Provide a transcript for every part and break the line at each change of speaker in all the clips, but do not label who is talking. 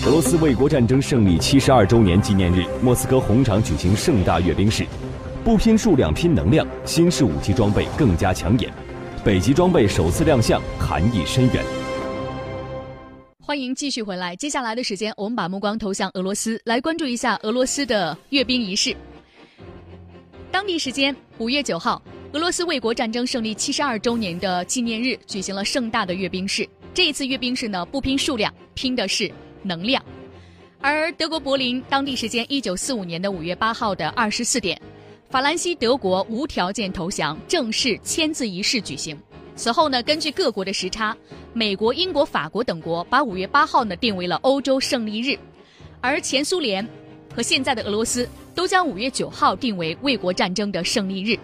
俄罗斯卫国战争胜利七十二周年纪念日，莫斯科红场举行盛大阅兵式，不拼数量拼能量，新式武器装备更加抢眼，北极装备首次亮相，含义深远。
欢迎继续回来，接下来的时间，我们把目光投向俄罗斯，来关注一下俄罗斯的阅兵仪式。当地时间五月九号，俄罗斯卫国战争胜利七十二周年的纪念日举行了盛大的阅兵式。这一次阅兵式呢，不拼数量，拼的是能量。而德国柏林当地时间一九四五年的五月八号的二十四点，法兰西德国无条件投降，正式签字仪式举行。此后呢，根据各国的时差，美国、英国、法国等国把五月八号呢定为了欧洲胜利日，而前苏联和现在的俄罗斯都将五月九号定为卫国战争的胜利日。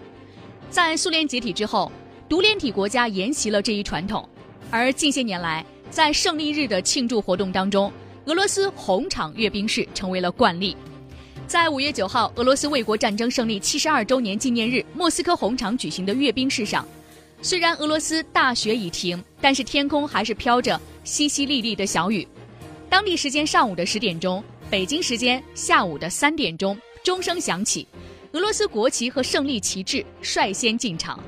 在苏联解体之后，独联体国家沿袭了这一传统。而近些年来，在胜利日的庆祝活动当中，俄罗斯红场阅兵式成为了惯例。在五月九号，俄罗斯卫国战争胜利七十二周年纪念日，莫斯科红场举行的阅兵式上，虽然俄罗斯大雪已停，但是天空还是飘着淅淅沥沥的小雨。当地时间上午的十点钟，北京时间下午的三点钟，钟声响起，俄罗斯国旗和胜利旗帜率先进场。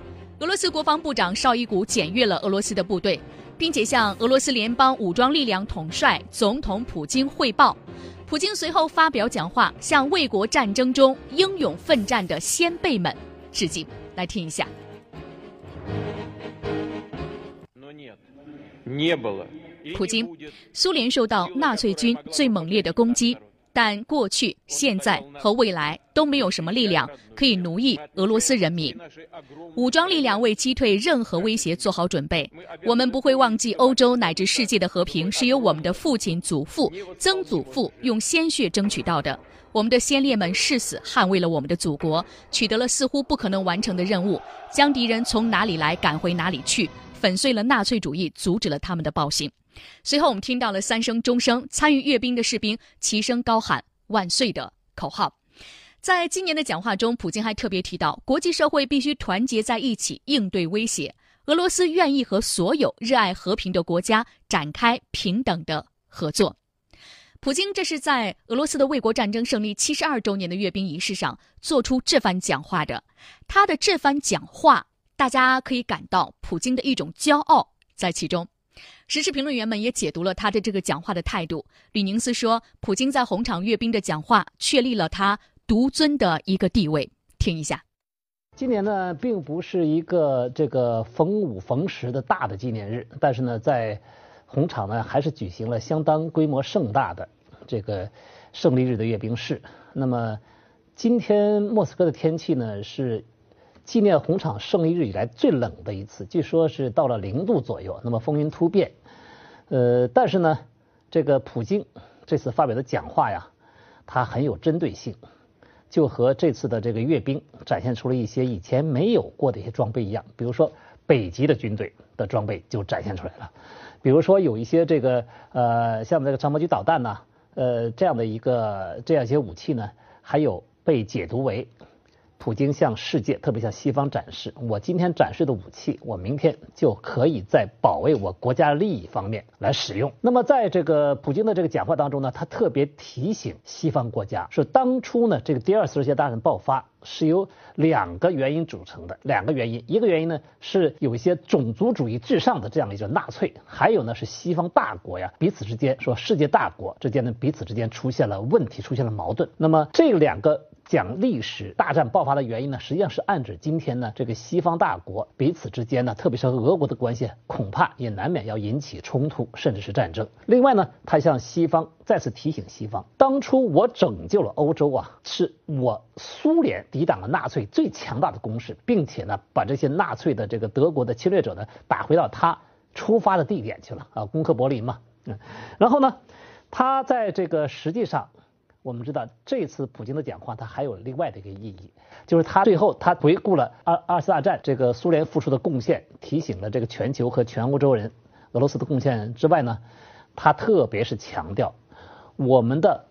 俄罗斯国防部长绍伊古检阅了俄罗斯的部队，并且向俄罗斯联邦武装力量统帅总统普京汇报。普京随后发表讲话，向卫国战争中英勇奋战的先辈们致敬。来听一下。普京，苏联受到纳粹军最猛烈的攻击。但过去、现在和未来都没有什么力量可以奴役俄罗斯人民。武装力量为击退任何威胁做好准备。我们不会忘记，欧洲乃至世界的和平是由我们的父亲、祖父、曾祖父用鲜血争取到的。我们的先烈们誓死捍卫了我们的祖国，取得了似乎不可能完成的任务，将敌人从哪里来赶回哪里去，粉碎了纳粹主义，阻止了他们的暴行。随后，我们听到了三声钟声，参与阅兵的士兵齐声高喊“万岁”的口号。在今年的讲话中，普京还特别提到，国际社会必须团结在一起应对威胁。俄罗斯愿意和所有热爱和平的国家展开平等的合作。普京这是在俄罗斯的卫国战争胜利七十二周年的阅兵仪式上做出这番讲话的。他的这番讲话，大家可以感到普京的一种骄傲在其中。时事评论员们也解读了他的这个讲话的态度。吕宁斯说，普京在红场阅兵的讲话确立了他独尊的一个地位。听一下，
今年呢，并不是一个这个逢五逢十的大的纪念日，但是呢，在红场呢，还是举行了相当规模盛大的这个胜利日的阅兵式。那么，今天莫斯科的天气呢是。纪念红场胜利日以来最冷的一次，据说是到了零度左右，那么风云突变。呃，但是呢，这个普京这次发表的讲话呀，他很有针对性，就和这次的这个阅兵展现出了一些以前没有过的一些装备一样。比如说，北极的军队的装备就展现出来了。比如说，有一些这个呃，像这个长矛机导弹呢，呃，这样的一个这样一些武器呢，还有被解读为。普京向世界，特别向西方展示，我今天展示的武器，我明天就可以在保卫我国家利益方面来使用。那么，在这个普京的这个讲话当中呢，他特别提醒西方国家，说当初呢，这个第二次世界大战爆发是由两个原因组成的，两个原因，一个原因呢是有一些种族主义至上的这样的一种纳粹，还有呢是西方大国呀彼此之间，说世界大国之间呢彼此之间出现了问题，出现了矛盾。那么这两个。讲历史大战爆发的原因呢，实际上是暗指今天呢，这个西方大国彼此之间呢，特别是和俄国的关系，恐怕也难免要引起冲突，甚至是战争。另外呢，他向西方再次提醒西方，当初我拯救了欧洲啊，是我苏联抵挡了纳粹最强大的攻势，并且呢，把这些纳粹的这个德国的侵略者呢，打回到他出发的地点去了啊，攻克柏林嘛。嗯，然后呢，他在这个实际上。我们知道这次普京的讲话，他还有另外的一个意义，就是他最后他回顾了二二次大战这个苏联付出的贡献，提醒了这个全球和全欧洲人俄罗斯的贡献之外呢，他特别是强调我们的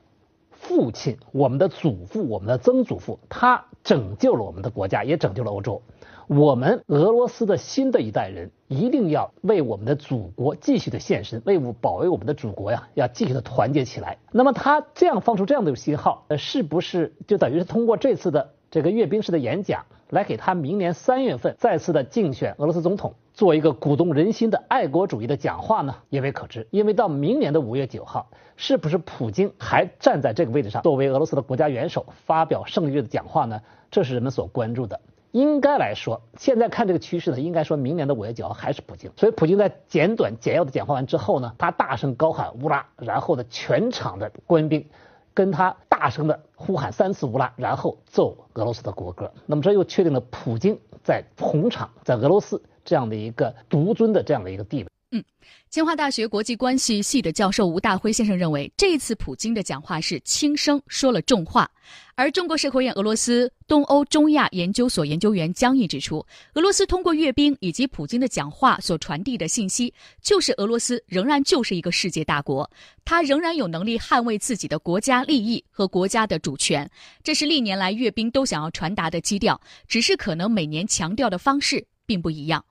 父亲、我们的祖父、我们的曾祖父，他拯救了我们的国家，也拯救了欧洲。我们俄罗斯的新的一代人一定要为我们的祖国继续的献身，为我保卫我们的祖国呀，要继续的团结起来。那么他这样放出这样的信号，呃，是不是就等于是通过这次的这个阅兵式的演讲，来给他明年三月份再次的竞选俄罗斯总统做一个鼓动人心的爱国主义的讲话呢？也未可知。因为到明年的五月九号，是不是普京还站在这个位置上，作为俄罗斯的国家元首发表胜利日的讲话呢？这是人们所关注的。应该来说，现在看这个趋势呢，应该说明年的五月九号还是普京。所以普京在简短简要的讲话完之后呢，他大声高喊乌拉，然后呢，全场的官兵跟他大声的呼喊三次乌拉，然后奏俄罗斯的国歌。那么这又确定了普京在红场，在俄罗斯这样的一个独尊的这样的一个地位。
嗯，清华大学国际关系系的教授吴大辉先生认为，这次普京的讲话是轻声说了重话。而中国社科院俄罗斯东欧中亚研究所研究员江毅指出，俄罗斯通过阅兵以及普京的讲话所传递的信息，就是俄罗斯仍然就是一个世界大国，它仍然有能力捍卫自己的国家利益和国家的主权。这是历年来阅兵都想要传达的基调，只是可能每年强调的方式并不一样。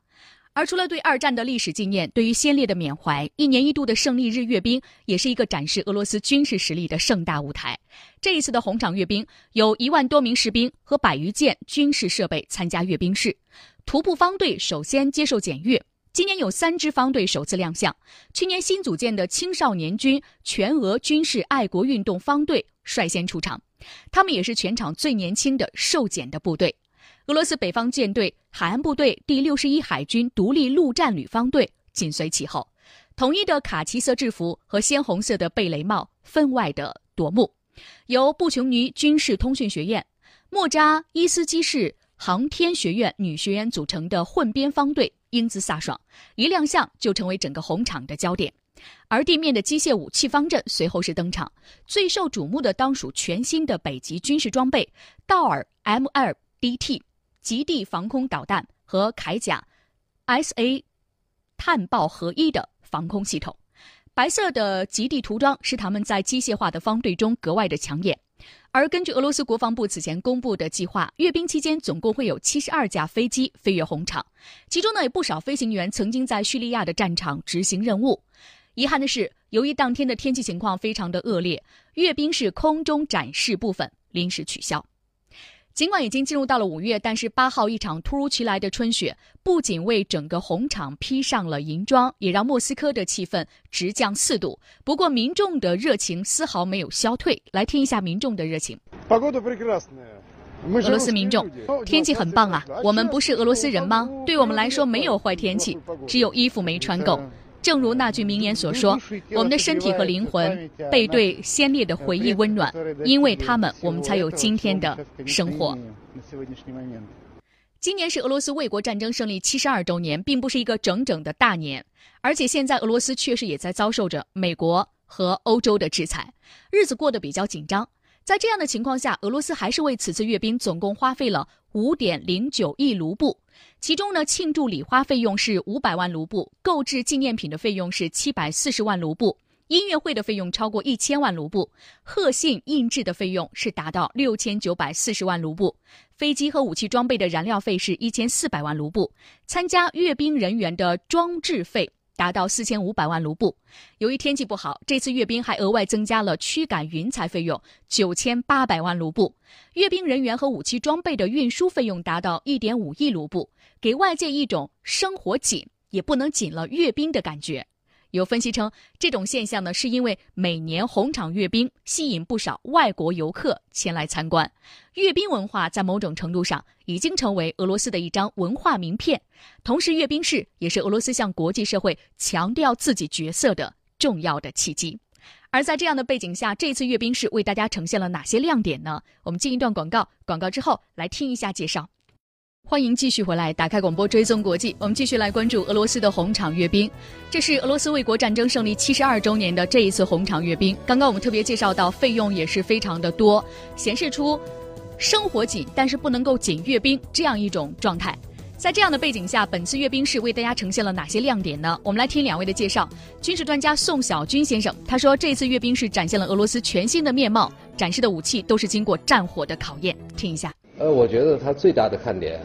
而除了对二战的历史纪念，对于先烈的缅怀，一年一度的胜利日阅兵也是一个展示俄罗斯军事实力的盛大舞台。这一次的红场阅兵，有一万多名士兵和百余件军事设备参加阅兵式。徒步方队首先接受检阅，今年有三支方队首次亮相。去年新组建的青少年军全俄军事爱国运动方队率先出场，他们也是全场最年轻的受检的部队。俄罗斯北方舰队海岸部队第六十一海军独立陆战旅方队紧随其后，统一的卡其色制服和鲜红色的贝雷帽分外的夺目。由布琼尼军事通讯学院、莫扎伊斯基市航天学院女学员组成的混编方队英姿飒爽，一亮相就成为整个红场的焦点。而地面的机械武器方阵随后是登场，最受瞩目的当属全新的北极军事装备道尔 M 二 DT。极地防空导弹和铠甲，SA 探爆合一的防空系统，白色的极地涂装使他们在机械化的方队中格外的抢眼。而根据俄罗斯国防部此前公布的计划，阅兵期间总共会有七十二架飞机飞越红场，其中呢有不少飞行员曾经在叙利亚的战场执行任务。遗憾的是，由于当天的天气情况非常的恶劣，阅兵式空中展示部分临时取消。尽管已经进入到了五月，但是八号一场突如其来的春雪不仅为整个红场披上了银装，也让莫斯科的气氛直降四度。不过民众的热情丝毫没有消退，来听一下民众的热情。俄罗斯民众，天气很棒啊！我们不是俄罗斯人吗？对我们来说没有坏天气，只有衣服没穿够。正如那句名言所说：“我们的身体和灵魂被对先烈的回忆温暖，因为他们，我们才有今天的生活。”今年是俄罗斯卫国战争胜利七十二周年，并不是一个整整的大年，而且现在俄罗斯确实也在遭受着美国和欧洲的制裁，日子过得比较紧张。在这样的情况下，俄罗斯还是为此次阅兵总共花费了五点零九亿卢布。其中呢，庆祝礼花费用是五百万卢布，购置纪念品的费用是七百四十万卢布，音乐会的费用超过一千万卢布，贺信印制的费用是达到六千九百四十万卢布，飞机和武器装备的燃料费是一千四百万卢布，参加阅兵人员的装置费。达到四千五百万卢布。由于天气不好，这次阅兵还额外增加了驱赶云彩费用九千八百万卢布。阅兵人员和武器装备的运输费用达到一点五亿卢布，给外界一种生活紧也不能紧了阅兵的感觉。有分析称，这种现象呢，是因为每年红场阅兵吸引不少外国游客前来参观，阅兵文化在某种程度上已经成为俄罗斯的一张文化名片。同时，阅兵式也是俄罗斯向国际社会强调自己角色的重要的契机。而在这样的背景下，这次阅兵式为大家呈现了哪些亮点呢？我们进一段广告，广告之后来听一下介绍。欢迎继续回来，打开广播追踪国际。我们继续来关注俄罗斯的红场阅兵。这是俄罗斯卫国战争胜利七十二周年的这一次红场阅兵。刚刚我们特别介绍到，费用也是非常的多，显示出生活紧，但是不能够紧阅兵这样一种状态。在这样的背景下，本次阅兵式为大家呈现了哪些亮点呢？我们来听两位的介绍。军事专家宋小军先生他说，这次阅兵式展现了俄罗斯全新的面貌，展示的武器都是经过战火的考验。听一下。
呃，我觉得它最大的看点。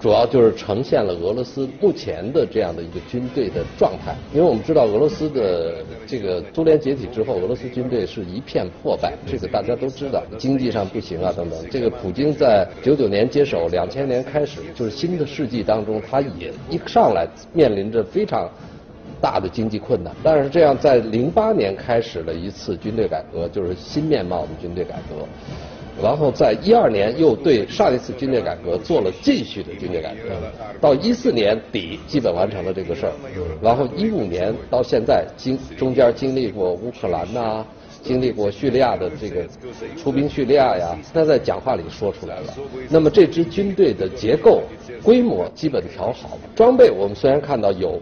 主要就是呈现了俄罗斯目前的这样的一个军队的状态。因为我们知道俄罗斯的这个苏联解体之后，俄罗斯军队是一片破败，这个大家都知道，经济上不行啊等等。这个普京在九九年接手，两千年开始就是新的世纪当中，他也一上来面临着非常。大的经济困难，但是这样在零八年开始了一次军队改革，就是新面貌的军队改革，然后在一二年又对上一次军队改革做了继续的军队改革，到一四年底基本完成了这个事儿，然后一五年到现在经中间经历过乌克兰呐，经历过叙利亚的这个出兵叙利亚呀，他在讲话里说出来了。那么这支军队的结构规模基本调好，装备我们虽然看到有。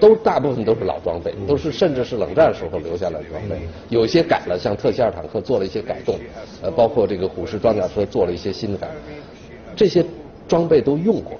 都大部分都是老装备，都是甚至是冷战时候留下来的装备，有些改了，像特希尔坦克做了一些改动，呃，包括这个虎式装甲车做了一些新的改，这些装备都用过，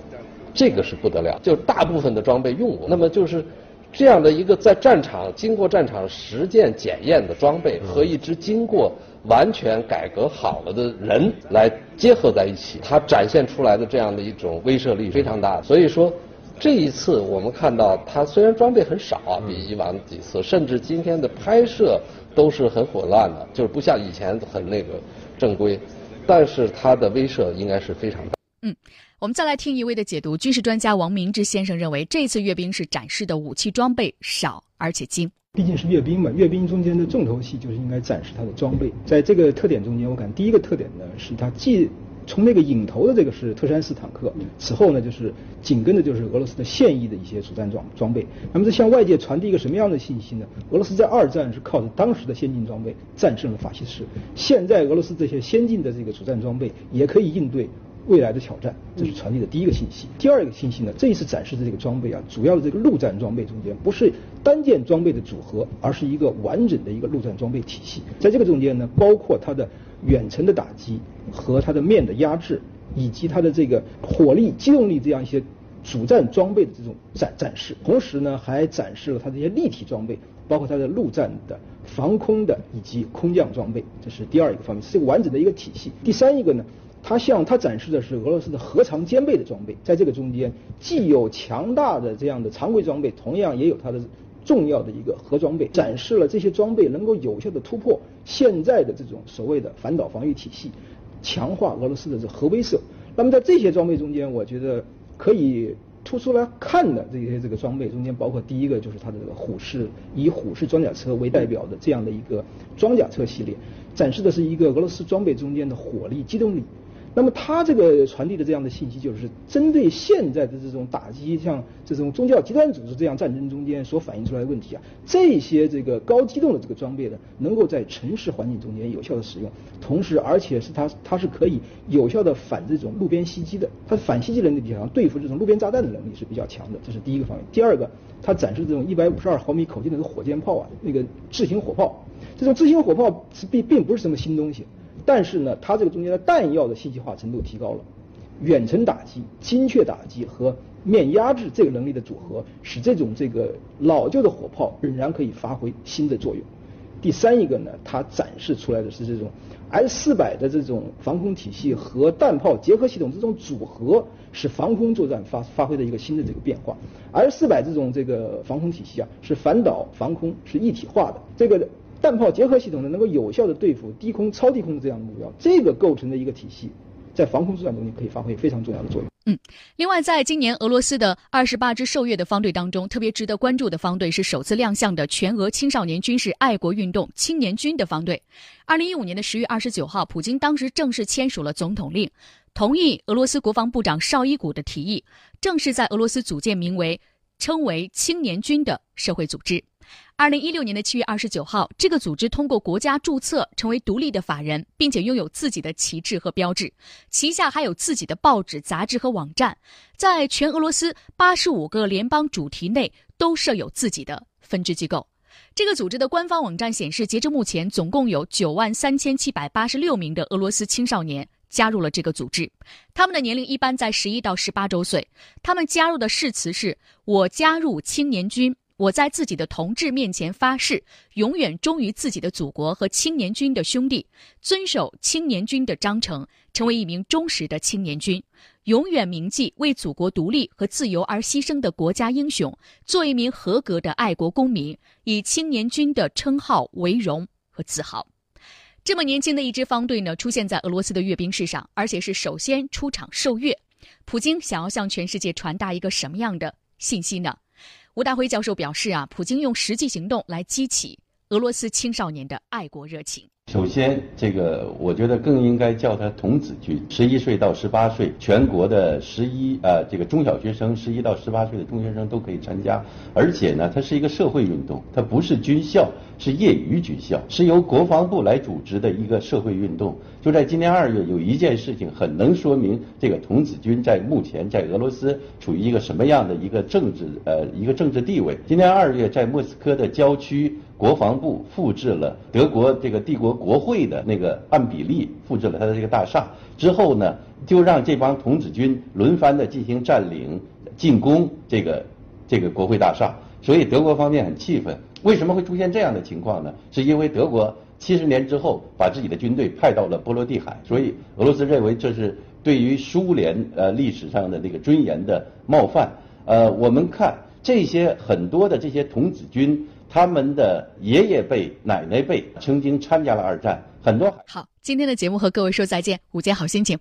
这个是不得了，就大部分的装备用过。那么就是这样的一个在战场经过战场实践检验的装备和一支经过完全改革好了的人来结合在一起，它展现出来的这样的一种威慑力非常大。所以说。这一次我们看到，它虽然装备很少，比以往几次，甚至今天的拍摄都是很混乱的，就是不像以前很那个正规，但是它的威慑应该是非常大。
嗯，我们再来听一位的解读，军事专家王明志先生认为，这次阅兵是展示的武器装备少而且精。
毕竟是阅兵嘛，阅兵中间的重头戏就是应该展示它的装备。在这个特点中间，我感第一个特点呢是它既从那个引头的这个是特山式坦克，此后呢就是紧跟的就是俄罗斯的现役的一些主战装装备。那么这向外界传递一个什么样的信息呢？俄罗斯在二战是靠着当时的先进装备战胜了法西斯，现在俄罗斯这些先进的这个主战装备也可以应对未来的挑战，这是传递的第一个信息。第二个信息呢，这一次展示的这个装备啊，主要的这个陆战装备中间不是单件装备的组合，而是一个完整的一个陆战装备体系。在这个中间呢，包括它的。远程的打击和它的面的压制，以及它的这个火力、机动力这样一些主战装备的这种展展示，同时呢还展示了它这些立体装备，包括它的陆战的、防空的以及空降装备，这是第二一个方面，是一个完整的一个体系。第三一个呢，它向它展示的是俄罗斯的核常兼备的装备，在这个中间既有强大的这样的常规装备，同样也有它的。重要的一个核装备，展示了这些装备能够有效的突破现在的这种所谓的反导防御体系，强化俄罗斯的这核威慑。那么在这些装备中间，我觉得可以突出来看的这些这个装备中间，包括第一个就是它的这个虎式以虎式装甲车为代表的这样的一个装甲车系列，展示的是一个俄罗斯装备中间的火力、机动力。那么它这个传递的这样的信息，就是针对现在的这种打击，像这种宗教极端组织这样战争中间所反映出来的问题啊，这些这个高机动的这个装备呢，能够在城市环境中间有效的使用，同时而且是它它是可以有效的反这种路边袭击的，它反袭击能力比较强，对付这种路边炸弹的能力是比较强的，这是第一个方面。第二个，它展示这种一百五十二毫米口径的火箭炮啊，那个自行火炮，这种自行火炮是并并不是什么新东西。但是呢，它这个中间的弹药的信息化程度提高了，远程打击、精确打击和面压制这个能力的组合，使这种这个老旧的火炮仍然可以发挥新的作用。第三一个呢，它展示出来的是这种 S 四百的这种防空体系和弹炮结合系统这种组合，使防空作战发发挥的一个新的这个变化。S 四百这种这个防空体系啊，是反导防空是一体化的。这个。弹炮结合系统呢，能够有效的对付低空、超低空的这样的目标，这个构成的一个体系，在防空作战中间可以发挥非常重要的作用。
嗯，另外，在今年俄罗斯的二十八支受阅的方队当中，特别值得关注的方队是首次亮相的全俄青少年军事爱国运动青年军的方队。二零一五年的十月二十九号，普京当时正式签署了总统令，同意俄罗斯国防部长绍伊古的提议，正式在俄罗斯组建名为称为青年军的社会组织。二零一六年的七月二十九号，这个组织通过国家注册成为独立的法人，并且拥有自己的旗帜和标志，旗下还有自己的报纸、杂志和网站，在全俄罗斯八十五个联邦主题内都设有自己的分支机构。这个组织的官方网站显示，截至目前，总共有九万三千七百八十六名的俄罗斯青少年加入了这个组织，他们的年龄一般在十一到十八周岁。他们加入的誓词是：“我加入青年军。”我在自己的同志面前发誓，永远忠于自己的祖国和青年军的兄弟，遵守青年军的章程，成为一名忠实的青年军，永远铭记为祖国独立和自由而牺牲的国家英雄，做一名合格的爱国公民，以青年军的称号为荣和自豪。这么年轻的一支方队呢，出现在俄罗斯的阅兵式上，而且是首先出场受阅。普京想要向全世界传达一个什么样的信息呢？吴大辉教授表示啊，普京用实际行动来激起俄罗斯青少年的爱国热情。
首先，这个我觉得更应该叫他童子军，十一岁到十八岁，全国的十一呃这个中小学生，十一到十八岁的中学生都可以参加。而且呢，它是一个社会运动，它不是军校，是业余军校，是由国防部来组织的一个社会运动。就在今年二月，有一件事情很能说明这个童子军在目前在俄罗斯处于一个什么样的一个政治呃一个政治地位。今年二月，在莫斯科的郊区。国防部复制了德国这个帝国国会的那个按比例复制了它的这个大厦之后呢，就让这帮童子军轮番的进行占领、进攻这个这个国会大厦，所以德国方面很气愤。为什么会出现这样的情况呢？是因为德国七十年之后把自己的军队派到了波罗的海，所以俄罗斯认为这是对于苏联呃历史上的那个尊严的冒犯。呃，我们看这些很多的这些童子军。他们的爷爷辈、奶奶辈曾经参加了二战，很多。
好，今天的节目和各位说再见，午间好心情。